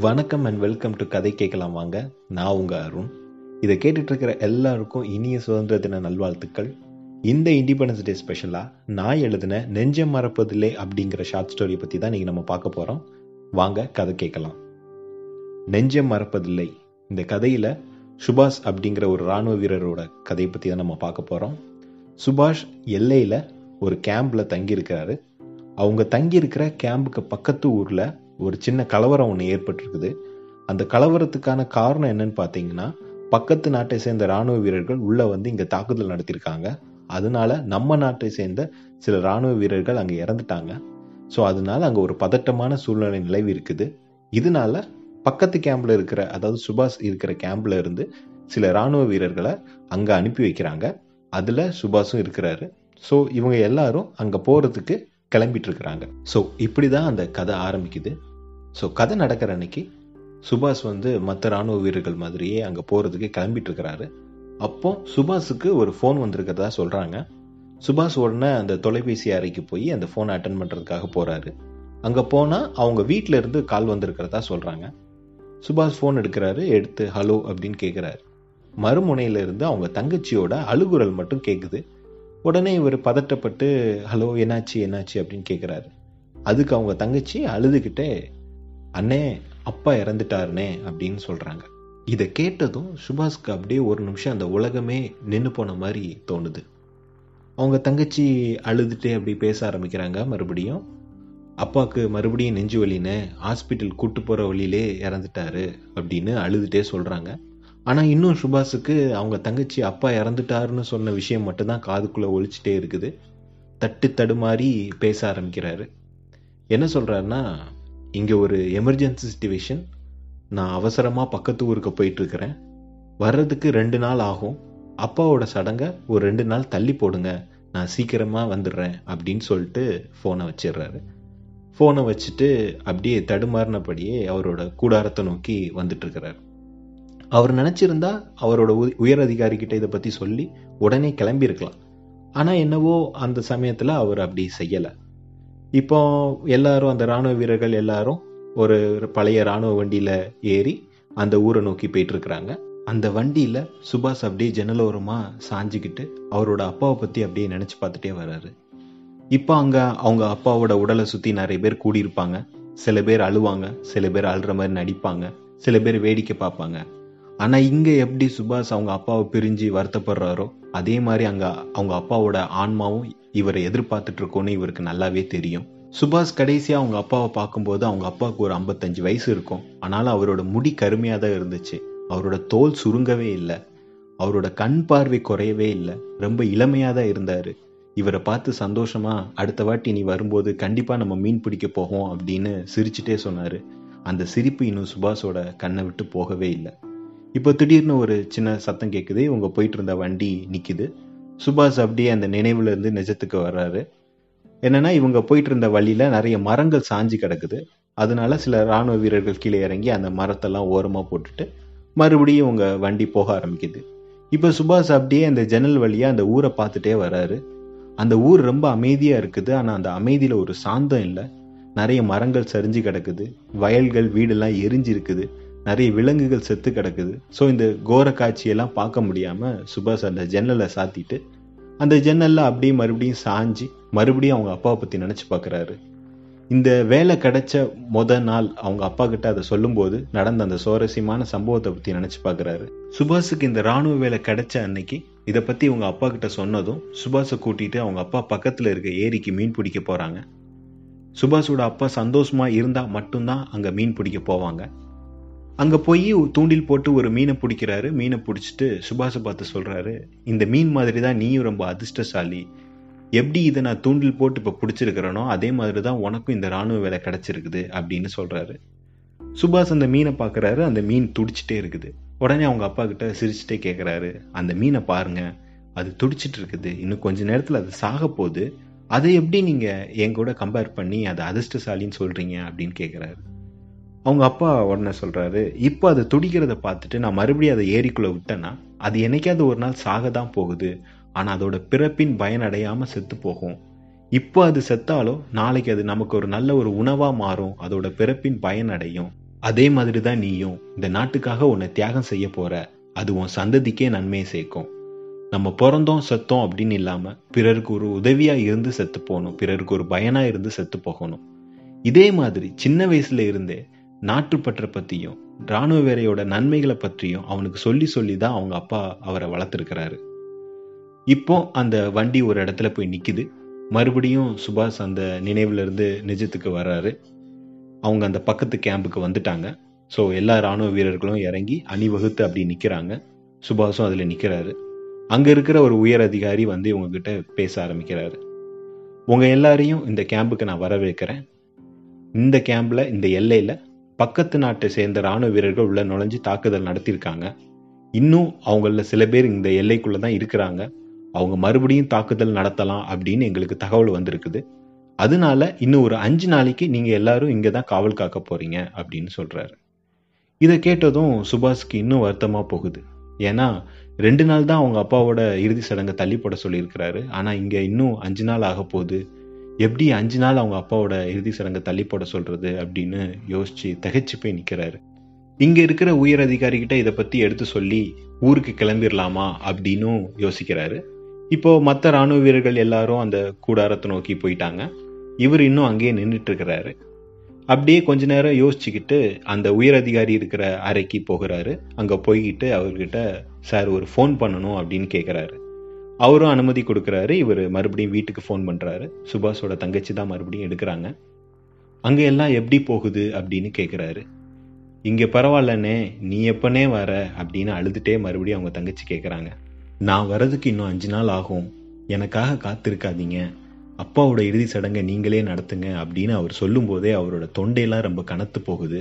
வணக்கம் and welcome to கதை கேட்கலாம் வாங்க. நான் உங்க அருண். இதை கேட்டுட்டு இருக்கிற எல்லாருக்கும் இனிய சுதந்திர தின நல்வாழ்த்துக்கள். இந்த இண்டிபெண்டன்ஸ் டே ஸ்பெஷலாக நான் எழுதின நெஞ்சம் மறப்பதில்லை அப்படிங்கிற ஷார்ட் ஸ்டோரியை பற்றி தான் நீங்கள் நம்ம பார்க்க போகிறோம் வாங்க கதை கேட்கலாம். நெஞ்சம் மறப்பதில்லை. இந்த கதையில் சுபாஷ் அப்படிங்கிற ஒரு இராணுவ வீரரோட கதையை பற்றி தான் நம்ம பார்க்க போகிறோம் சுபாஷ் எல்லையில் ஒரு கேம்பில் தங்கியிருக்கிறாரு. அவங்க தங்கியிருக்கிற கேம்புக்கு பக்கத்து ஊரில் ஒரு சின்ன கலவரம் ஒன்று ஏற்பட்டிருக்குது. அந்த கலவரத்துக்கான காரணம் என்னன்னு பார்த்தீங்கன்னா பக்கத்து நாட்டை சேர்ந்த ராணுவ வீரர்கள் உள்ளே வந்து இங்கே தாக்குதல் நடத்தியிருக்காங்க அதனால நம்ம நாட்டை சேர்ந்த சில ராணுவ வீரர்கள் அங்கே இறந்துட்டாங்க. ஸோ அதனால அங்கே ஒரு பதட்டமான சூழ்நிலை நிலவி இருக்குது. இதனால பக்கத்து கேம்பில் இருக்கிற அதாவது சுபாஷ் இருக்கிற கேம்பில் இருந்து சில ராணுவ வீரர்களை அங்கே அனுப்பி வைக்கிறாங்க. அதில் சுபாஷும் இருக்கிறாரு. ஸோ இவங்க எல்லாரும் அங்கே போகிறதுக்கு கிளம்பிட்டு இருக்கிறாங்க ஸோ இப்படி தான் அந்த கதை ஆரம்பிக்குது. ஸோ கதை நடக்கிற அன்னைக்கு சுபாஷ் வந்து மற்ற ராணுவ வீரர்கள் மாதிரியே அங்கே போகிறதுக்கு கிளம்பிட்டு இருக்கிறாரு அப்போ சுபாஷுக்கு ஒரு ஃபோன் வந்திருக்கிறதா சொல்கிறாங்க சுபாஷ் உடனே அந்த தொலைபேசி அறைக்கு போய் அந்த ஃபோனை அட்டன் பண்ணுறதுக்காக போகிறாரு அங்கே போனால் அவங்க வீட்டில் இருந்து கால் வந்திருக்கிறதா சொல்கிறாங்க சுபாஷ் ஃபோன் எடுக்கிறாரு எடுத்து ஹலோ அப்படின்னு கேட்குறாரு மறுமுனையிலிருந்து அவங்க தங்கச்சியோட அழுகுரல் மட்டும் கேட்குது உடனே இவர் பதட்டப்பட்டு ஹலோ என்னாச்சு என்னாச்சு? அப்படின்னு கேட்குறாரு அதுக்கு அவங்க தங்கச்சி அழுதுகிட்டே அண்ணே அப்பா இறந்துட்டாருனே அப்படின்னு சொல்கிறாங்க இதை கேட்டதும் சுபாஷ்க்கு அப்படியே ஒரு நிமிஷம் அந்த உலகமே நின்று போன மாதிரி தோணுது. அவங்க தங்கச்சி அழுதுட்டே அப்படி பேச ஆரம்பிக்கிறாங்க மறுபடியும். அப்பாவுக்கு மறுபடியும் நெஞ்சு வலின்னு ஹாஸ்பிட்டல் கூட்டு போகிற வழியிலே இறந்துட்டாரு அப்படின்னு அழுதுட்டே சொல்கிறாங்க ஆனால் இன்னும் சுபாஷுக்கு அவங்க தங்கச்சி அப்பா இறந்துட்டாருன்னு சொன்ன விஷயம் மட்டும்தான் காதுக்குள்ளே ஒழிச்சிட்டே இருக்குது. தட்டு தடுமாறி பேச ஆரம்பிக்கிறாரு. என்ன சொல்கிறாருன்னா இங்கே ஒரு எமர்ஜென்சி சுச்சுவேஷன் நான் அவசரமாக பக்கத்து ஊருக்கு போயிட்டுருக்கிறேன். வர்றதுக்கு ரெண்டு நாள் ஆகும். அப்பாவோட சடங்கை ஒரு ரெண்டு நாள் தள்ளி போடுங்க. நான் சீக்கிரமாக வந்துடுறேன் அப்படின்னு சொல்லிட்டு ஃபோனை வச்சிடுறாரு. ஃபோனை வச்சுட்டு அப்படியே தடுமாறினபடியே அவரோட கூடாரத்தை நோக்கி வந்துட்டுருக்கிறாரு. அவர் நினச்சிருந்தா அவரோட உயர் அதிகாரி கிட்ட இதை பற்றி சொல்லி உடனே கிளம்பியிருக்கலாம். ஆனால் என்னவோ அந்த சமயத்தில் அவர் அப்படி செய்யலை. இப்போ எல்லாரும் அந்த ராணுவ வீரர்கள் எல்லாரும் ஒரு பழைய ராணுவ வண்டியில் ஏறி அந்த ஊரை நோக்கி போயிட்டு இருக்கிறாங்க அந்த வண்டியில் சுபாஷ் அப்படியே ஜன்னலோரமாக சாஞ்சிக்கிட்டு அவரோட அப்பாவை பற்றி அப்படியே நினச்சி பார்த்துட்டே வர்றாரு. இப்போ அங்கே அவங்க அப்பாவோட உடலை சுற்றி நிறைய பேர் கூடியிருப்பாங்க. சில பேர் அழுவாங்க சில பேர் அழுற மாதிரி நடிப்பாங்க சில பேர் வேடிக்கை பார்ப்பாங்க. ஆனால் இங்கே எப்படி சுபாஷ் அவங்க அப்பாவை பிரிஞ்சு வருத்தப்படுறாரோ அதே மாதிரி அங்கே அவங்க அப்பாவோட ஆன்மாவும் இவரை எதிர்பார்த்துட்டு இருக்கோன்னு இவருக்கு நல்லாவே தெரியும். சுபாஷ் கடைசியாக அவங்க அப்பாவை பார்க்கும்போது அவங்க அப்பாவுக்கு ஒரு ஐம்பத்தஞ்சு வயசு இருக்கும். ஆனாலும் அவரோட முடி கருமையாக தான் இருந்துச்சு. அவரோட தோல் சுருங்கவே இல்லை. அவரோட கண் பார்வை குறையவே இல்லை. ரொம்ப இளமையாக தான் இருந்தார். இவரை பார்த்து சந்தோஷமா அடுத்த வாட்டி நீ வரும்போது கண்டிப்பாக நம்ம மீன் பிடிக்க போவோம் அப்படின்னு சிரிச்சுட்டே சொன்னார். அந்த சிரிப்பு இன்னும் சுபாஷோட கண்ணை விட்டு போகவே இல்லை. இப்போ திடீர்னு ஒரு சின்ன சத்தம் கேட்குது இவங்க போயிட்டு இருந்த வண்டி நிற்கிது சுபாஷ் அப்படியே அந்த நினைவுல இருந்து நிஜத்துக்கு வர்றாரு. என்னன்னா இவங்க போயிட்டு இருந்த வழியில நிறைய மரங்கள் சாஞ்சி கிடக்குது. அதனால சில ராணுவ வீரர்கள் கீழே இறங்கி அந்த மரத்தெல்லாம் ஓரமாக போட்டுட்டு மறுபடியும் இவங்க வண்டி போக ஆரம்பிக்குது. இப்போ சுபாஷ் அப்படியே அந்த ஜன்னல் வழியா அந்த ஊரை பார்த்துட்டே வர்றாரு. அந்த ஊர் ரொம்ப அமைதியா இருக்குது. ஆனால் அந்த அமைதியில ஒரு சாந்தம் இல்லை. நிறைய மரங்கள் சரிஞ்சு கிடக்குது. வயல்கள் வீடெல்லாம் எரிஞ்சு இருக்குது நிறைய விலங்குகள் செத்து கிடக்குது. ஸோ இந்த கோர காட்சியெல்லாம் பார்க்க முடியாமல் சுபாஷ் அந்த ஜன்னலை சாத்திட்டு அந்த ஜன்னலில் அப்படியே மறுபடியும் சாஞ்சி மறுபடியும் அவங்க அப்பாவை பற்றி நினச்சி பார்க்குறாரு. இந்த வேலை கிடைச்ச முத நாள் அவங்க அப்பா கிட்ட அதை சொல்லும்போது நடந்த அந்த சுவாரஸ்யமான சம்பவத்தை பற்றி நினச்சி பார்க்குறாரு. சுபாஷுக்கு இந்த ராணுவ வேலை கிடைச்ச அன்னைக்கு இதை பற்றி அவங்க அப்பா கிட்ட சொன்னதும் சுபாஷை கூட்டிகிட்டு அவங்க அப்பா பக்கத்தில் இருக்க ஏரிக்கு மீன் பிடிக்க போகிறாங்க சுபாஷோட அப்பா சந்தோஷமாக இருந்தால் மட்டும்தான் அங்கே மீன் பிடிக்க போவாங்க. அங்கே போய் தூண்டில் போட்டு ஒரு மீனை பிடிக்கிறாரு. மீனை பிடிச்சிட்டு சுபாஷை பார்த்து சொல்கிறாரு இந்த மீன் மாதிரி தான் நீயும் ரொம்ப அதிர்ஷ்டசாலி. எப்படி இதை நான் தூண்டில் போட்டு இப்போ பிடிச்சிருக்கிறேனோ அதே மாதிரி தான் உனக்கும் இந்த ராணுவ வேலை கிடச்சிருக்குது அப்படின்னு சொல்கிறாரு சுபாஷ் அந்த மீனை பார்க்குறாரு அந்த மீன் துடிச்சிட்டே இருக்குது. உடனே அவங்க அப்பா கிட்ட சிரிச்சுட்டே கேட்குறாரு அந்த மீனை பாருங்க அது துடிச்சிட்டு இருக்குது. இன்னும் கொஞ்ச நேரத்தில் அது சாக போகுது. அதை எப்படி நீங்கள் என் கூட கம்பேர் பண்ணி அதை அதிர்ஷ்டசாலின்னு சொல்கிறீங்க அப்படின்னு கேட்குறாரு அவங்க அப்பா உடனே சொல்கிறாரு இப்போ அதை துடிக்கிறத பார்த்துட்டு நான் மறுபடியும் அதை ஏரிக்குள்ளே விட்டேன்னா அது என்னைக்காவது ஒரு நாள் சாக தான் போகுது. ஆனால் அதோட பிறப்பின் பயனடையாமல் செத்து போகும். இப்போ அது செத்தாலும் நாளைக்கு அது நமக்கு ஒரு நல்ல ஒரு உணவாக மாறும். அதோட பிறப்பின் பயன் அடையும். அதே மாதிரி தான் நீயும் இந்த நாட்டுக்காக உன்னை தியாகம் செய்ய போற. அது உன் சந்ததிக்கே நன்மையை சேர்க்கும். நம்ம பிறந்தோம் செத்தோம் அப்படின்னு இல்லாமல் பிறருக்கு ஒரு உதவியாக இருந்து செத்து போகணும். பிறருக்கு ஒரு பயனாக இருந்து செத்து போகணும். இதே மாதிரி சின்ன வயசுல இருந்தே நாட்டுப்பற்ற பற்றியும் ராணுவ வேலையோட நன்மைகளை பற்றியும் அவனுக்கு சொல்லி சொல்லி தான் அவங்க அப்பா அவரை வளர்த்துருக்கிறாரு. இப்போ அந்த வண்டி ஒரு இடத்துல போய் நிற்குது மறுபடியும் சுபாஷ் அந்த நினைவுலேருந்து நிஜத்துக்கு வர்றாரு. அவங்க அந்த பக்கத்து கேம்புக்கு வந்துட்டாங்க. ஸோ எல்லா ராணுவ வீரர்களும் இறங்கி அணிவகுத்து அப்படி நிற்கிறாங்க சுபாஷும் அதில் நிற்கிறாரு அங்கே இருக்கிற ஒரு உயர் அதிகாரி வந்து இவங்ககிட்ட பேச ஆரம்பிக்கிறாரு. உங்கள் எல்லாரையும் இந்த கேம்புக்கு நான் வரவேற்கிறேன். இந்த கேம்பில் இந்த எல்லையில் பக்கத்து நாட்டை சேர்ந்த ராணுவ வீரர்கள் உள்ள நுழைஞ்சு தாக்குதல் நடத்தியிருக்காங்க. இன்னும் அவங்கள சில பேர் இந்த எல்லைக்குள்ளே தான் இருக்கிறாங்க. அவங்க மறுபடியும் தாக்குதல் நடத்தலாம் அப்படின்னு எங்களுக்கு தகவல் வந்திருக்குது. அதனால இன்னும் ஒரு அஞ்சு நாளைக்கு நீங்கள் எல்லாரும் இங்கே தான் காவல் காக்க போகிறீங்க அப்படின்னு சொல்கிறாரு இதை கேட்டதும் சுபாஷ்க்கு இன்னும் வருத்தமாக போகுது. ஏன்னா ரெண்டு நாள் தான் அவங்க அப்பாவோட இறுதி சடங்கை தள்ளி போட சொல்லியிருக்கிறாரு. ஆனால் இங்கே இன்னும் அஞ்சு நாள் ஆக போகுது. எப்படி அஞ்சு நாள் அவங்க அப்பாவோட இறுதி சடங்கை தள்ளி போட சொல்றது அப்படின்னு யோசிச்சு தகைச்சு போய் நிற்கிறாரு இங்க இருக்கிற உயர் அதிகாரிகிட்ட இதை பத்தி எடுத்து சொல்லி ஊருக்கு கிளம்பிடலாமா அப்படின்னும் யோசிக்கிறாரு. இப்போ மற்ற ராணுவ வீரர்கள் எல்லாரும் அந்த கூடாரத்தை நோக்கி போயிட்டாங்க. இவர் இன்னும் அங்கேயே நின்றுட்டு இருக்கிறாரு அப்படியே கொஞ்ச நேரம் யோசிச்சுக்கிட்டு அந்த உயர் அதிகாரி இருக்கிற அறைக்கு போகிறாரு. அங்க போய்கிட்டு அவர்கிட்ட சார் ஒரு ஃபோன் பண்ணணும் அப்படின்னு கேட்குறாரு அவரும் அனுமதி கொடுக்குறாரு. இவர் மறுபடியும் வீட்டுக்கு ஃபோன் பண்ணுறாரு சுபாஷோட தங்கச்சி தான் மறுபடியும் எடுக்கிறாங்க. அங்கே எல்லாம் எப்படி போகுது அப்படின்னு கேட்குறாரு இங்கே பரவாயில்லண்ணே நீ எப்பனே வர அப்படின்னு அழுதுட்டே மறுபடியும் அவங்க தங்கச்சி கேட்குறாங்க நான் வரதுக்கு இன்னும் அஞ்சு நாள் ஆகும். எனக்காக காத்திருக்காதீங்க. அப்பாவோட இறுதி சடங்கை நீங்களே நடத்துங்க அப்படின்னு அவர் சொல்லும்போதே அவரோட தொண்டையெல்லாம் ரொம்ப கனத்து போகுது.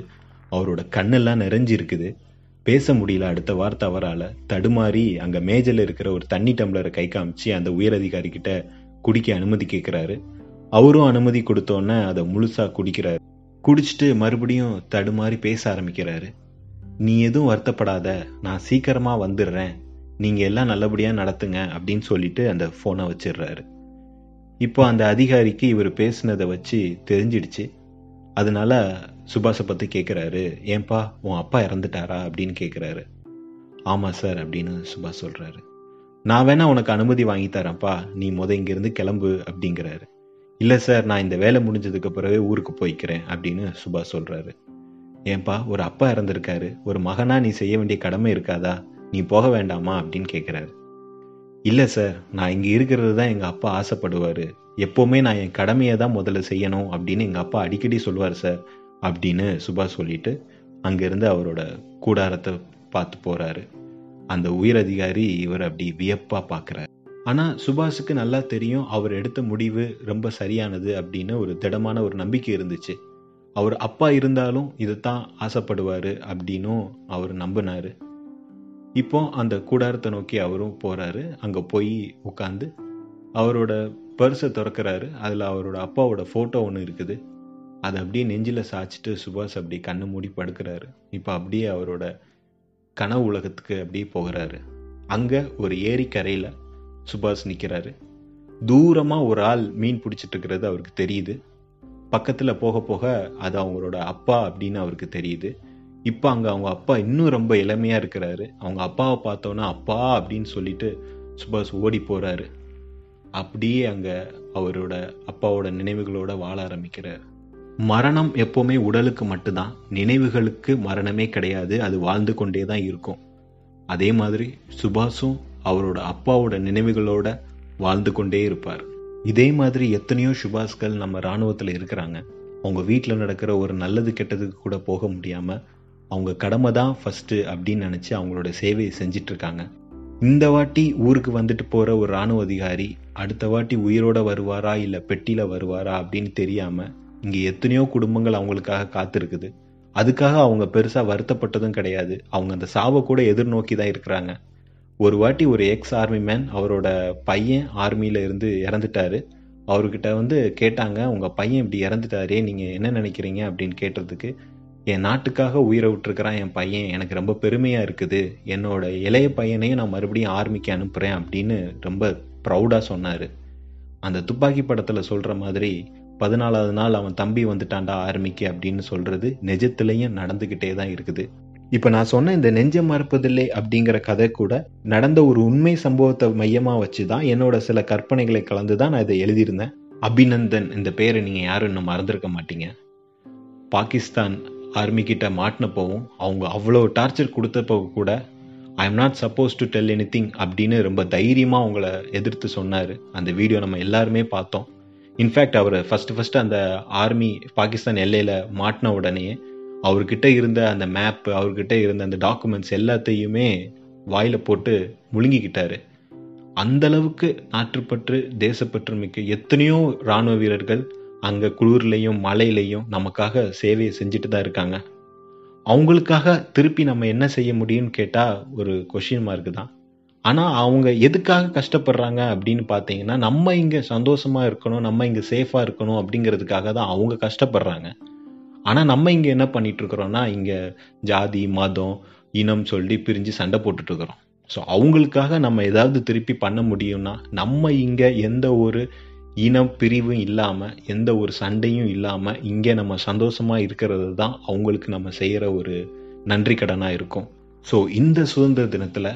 அவரோட கண்ணெல்லாம் நிறைஞ்சிருக்குது. பேச முடியல அடுத்த வார்த்தை அவரால். தடுமாறி அங்கே மேஜில் இருக்கிற ஒரு தண்ணி டம்ளரை கை காமிச்சு அந்த உயரதிகாரி கிட்ட குடிக்க அனுமதி கேட்குறாரு அவரும் அனுமதி கொடுத்தோன்னே அதை முழுசாக குடிக்கிறாரு. குடிச்சிட்டு மறுபடியும் தடுமாறி பேச ஆரம்பிக்கிறாரு. நீ எதுவும் வருத்தப்படாத நான் சீக்கிரமாக வந்துடுறேன். நீங்கள் எல்லாம் நல்லபடியாக நடத்துங்க அப்படின்னு சொல்லிட்டு அந்த ஃபோனை வச்சிடுறாரு. இப்போ அந்த அதிகாரிக்கு இவர் பேசுனதை வச்சு தெரிஞ்சிடுச்சு. அதனால சுபாஷை பற்றி கேட்குறாரு ஏன்பா உன் அப்பா இறந்துட்டாரா அப்படின்னு கேட்குறாரு ஆமாம் சார் அப்படின்னு சுபாஷ் சொல்கிறாரு நான் வேணா உனக்கு அனுமதி வாங்கி தரேன்ப்பா. நீ முத இங்கேருந்து கிளம்பு அப்படிங்கிறாரு. இல்லை சார் நான் இந்த வேலை முடிஞ்சதுக்கு பிறகு ஊருக்கு போய்க்கிறேன் அப்படின்னு சுபாஷ் சொல்கிறாரு ஏன்பா ஒரு அப்பா இறந்துருக்காரு. ஒரு மகனா நீ செய்ய வேண்டிய கடமை இருக்காதா? நீ போக வேண்டாமா அப்படின்னு கேட்குறாரு இல்லை சார் நான் இங்கே இருக்கிறது தான் எங்கள் அப்பா ஆசைப்படுவார். எப்போவுமே நான் என் கடமையை தான் முதல்ல செய்யணும் அப்படின்னு எங்கள் அப்பா அடிக்கடி சொல்லுவார் சார். அப்படின்னு சுபாஷ் சொல்லிட்டு அங்கேருந்து அவரோட கூடாரத்தை பார்த்து போகிறாரு அந்த உயர் அதிகாரி இவர் அப்படி வியப்பாக பார்க்குறாரு ஆனால் சுபாஷுக்கு நல்லா தெரியும் அவர் எடுத்த முடிவு ரொம்ப சரியானது அப்படின்னு ஒரு திடமான ஒரு நம்பிக்கை இருந்துச்சு. அவர் அப்பா இருந்தாலும் இதைத்தான் ஆசைப்படுவார் அப்படின்னும் அவர் நம்பினாரு. இப்போ அந்த கூடாரத்தை நோக்கி அவரும் போகிறாரு அங்கே போய் உட்காந்து அவரோட பர்ஸை திறக்கிறாரு. அதில் அவரோட அப்பாவோட ஃபோட்டோ ஒன்று இருக்குது. அதை அப்படியே நெஞ்சில் சாய்ச்சிட்டு சுபாஷ் அப்படி கண்ணு மூடி படுக்கிறாரு. இப்போ அப்படியே அவரோட கனவு உலகத்துக்கு அப்படியே போகிறாரு. அங்கே ஒரு ஏரிக்கரையில் சுபாஷ் நிற்கிறாரு தூரமாக ஒரு ஆள் மீன் பிடிச்சிட்டு இருக்கிறது அவருக்கு தெரியுது. பக்கத்தில் போக போக அது அவங்களோட அப்பா அப்படின்னு அவருக்கு தெரியுது. இப்போ அங்கே அவங்க அப்பா இன்னும் ரொம்ப இளமையாக இருக்கிறாரு. அவங்க அப்பாவை பார்த்தோன்னா அப்பா அப்படின்னு சொல்லிட்டு சுபாஷ் ஓடி போகிறாரு அப்படியே அங்கே அவரோட அப்பாவோட நினைவுகளோட வாழ ஆரம்பிக்கிறார். மரணம் எப்போவுமே உடலுக்கு மட்டும்தான். நினைவுகளுக்கு மரணமே கிடையாது. அது வாழ்ந்து கொண்டே தான் இருக்கும். அதே மாதிரி சுபாஷும் அவரோட அப்பாவோட நினைவுகளோட வாழ்ந்து கொண்டே இருப்பார். இதே மாதிரி எத்தனையோ சுபாஷ்கள் நம்ம இராணுவத்தில் இருக்கிறாங்க. அவங்க வீட்டில் நடக்கிற ஒரு நல்லது கெட்டதுக்கு கூட போக முடியாமல் அவங்க கடமை தான் ஃபஸ்ட்டு அப்படின்னு நினச்சி அவங்களோட சேவையை செஞ்சிட்ருக்காங்க இந்த வாட்டி ஊருக்கு வந்துட்டு போகிற ஒரு ராணுவ அதிகாரி அடுத்த வாட்டி உயிரோட வருவாரா இல்லை பெட்டியில் வருவாரா அப்படின்னு தெரியாமல் இங்கே எத்தனையோ குடும்பங்கள் அவங்களுக்காக காத்திருக்குது. அதுக்காக அவங்க பெருசாக வருத்தப்பட்டதும் கிடையாது. அவங்க அந்த சாவை கூட எதிர்நோக்கி தான் இருக்கிறாங்க. ஒரு வாட்டி ஒரு எக்ஸ் ஆர்மி மேன் அவரோட பையன் ஆர்மியில இருந்து இறந்துட்டாரு. அவர்கிட்ட வந்து கேட்டாங்க உங்க பையன் இப்படி இறந்துட்டாரே நீங்க என்ன நினைக்கிறீங்க? அப்படின்னு கேட்டதுக்கு என் நாட்டுக்காக உயிரை விட்டுருக்கிறான் என் பையன். எனக்கு ரொம்ப பெருமையா இருக்குது. என்னோட இளைய பையனையும் நான் மறுபடியும் ஆர்மிக்கு அனுப்புறேன் அப்படின்னு ரொம்ப ப்ரௌடா சொன்னாரு. அந்த துப்பாக்கி படத்துல சொல்ற மாதிரி பதினாலாவது நாள் அவன் தம்பி வந்துட்டான்டா ஆர்மிக்கு அப்படின்னு சொல்றது நிஜத்திலையும் நடந்துக்கிட்டே தான் இருக்குது. இப்போ நான் சொன்ன இந்த நெஞ்சம் மறப்பதில்லை அப்படிங்கிற கதை கூட நடந்த ஒரு உண்மை சம்பவத்தை மையமாக வச்சு தான் என்னோட சில கற்பனைகளை கலந்து தான் நான் இதை எழுதியிருந்தேன். அபிநந்தன் இந்த பேரை நீங்கள் யாரும் இன்னும் மறந்துருக்க மாட்டீங்க. பாகிஸ்தான் ஆர்மிக்கிட்ட மாட்டினப்பவும் மாட்டினப்போவும் அவங்க அவ்வளோ டார்ச்சர் கொடுத்தப்போ கூட I am not suppose to tell anything அப்படின்னு ரொம்ப தைரியமாக அவங்கள எதிர்த்து சொன்னார். அந்த வீடியோ நம்ம எல்லாருமே பார்த்தோம். இன்ஃபேக்ட் அவர் ஃபஸ்ட்டு ஃபஸ்ட்டு அந்த ஆர்மி பாகிஸ்தான் எல்லையில் மாட்டின உடனே அவர்கிட்ட இருந்த அந்த மேப் அவர்கிட்ட இருந்த அந்த டாக்குமெண்ட்ஸ் எல்லாத்தையுமே வாயில் போட்டு முழுங்கிக்கிட்டாரு. அந்த அளவுக்கு நாட்டுப்பற்று தேசப்பற்று மிக்க எத்தனையோ இராணுவ வீரர்கள் அங்கே குளிர்லையும் மழையிலையும் நமக்காக சேவையை செஞ்சுட்டு தான் இருக்காங்க. அவங்களுக்காக திருப்பி நம்ம என்ன செய்ய முடியும்னு கேட்டால் ஒரு கொஷின் மார்க் தான். ஆனால் அவங்க எதுக்காக கஷ்டப்படுறாங்க அப்படின்னு பார்த்தீங்கன்னா நம்ம இங்கே சந்தோஷமாக இருக்கணும் நம்ம இங்கே சேஃபாக இருக்கணும் அப்படிங்கிறதுக்காக தான் அவங்க கஷ்டப்படுறாங்க. ஆனால் நம்ம இங்கே என்ன பண்ணிட்டு இருக்கிறோம்னா இங்கே ஜாதி மதம் இனம் சொல்லி பிரிஞ்சு சண்டை போட்டுட்டு இருக்கிறோம் ஸோ அவங்களுக்காக நம்ம ஏதாவது திருப்பி பண்ண முடியும்னா நம்ம இங்கே எந்த ஒரு இனம் பிரிவும் இல்லாமல் எந்த ஒரு சண்டையும் இல்லாமல் இங்கே நம்ம சந்தோஷமாக இருக்கிறது தான் அவங்களுக்கு நம்ம செய்கிற ஒரு நன்றி கடனாக இருக்கும். ஸோ இந்த சுதந்திர தினத்தில்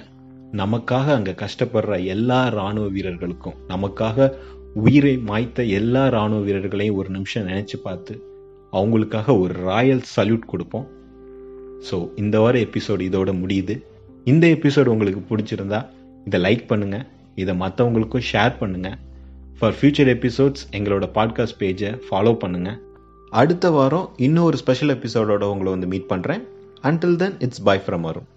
நமக்காக அங்கே கஷ்டப்படுற எல்லா இராணுவ வீரர்களுக்கும் நமக்காக உயிரை மாய்த்த எல்லா இராணுவ வீரர்களையும் ஒரு நிமிஷம் நினச்சி பார்த்து அவங்களுக்காக ஒரு ராயல் சல்யூட் கொடுப்போம். ஸோ இந்த வார எபிசோடு இதோட முடியுது. இந்த எபிசோடு உங்களுக்கு பிடிச்சிருந்தா இதை லைக் பண்ணுங்கள் இதை மற்றவங்களுக்கும் ஷேர் பண்ணுங்கள் ஃபார் ஃபியூச்சர் எபிசோட்ஸ் எங்களோட பாட்காஸ்ட் பேஜை ஃபாலோ பண்ணுங்கள் அடுத்த வாரம் இன்னும் ஒரு ஸ்பெஷல் எபிசோடோட உங்களை வந்து மீட் பண்ணுறேன் until then it's bye from வரும்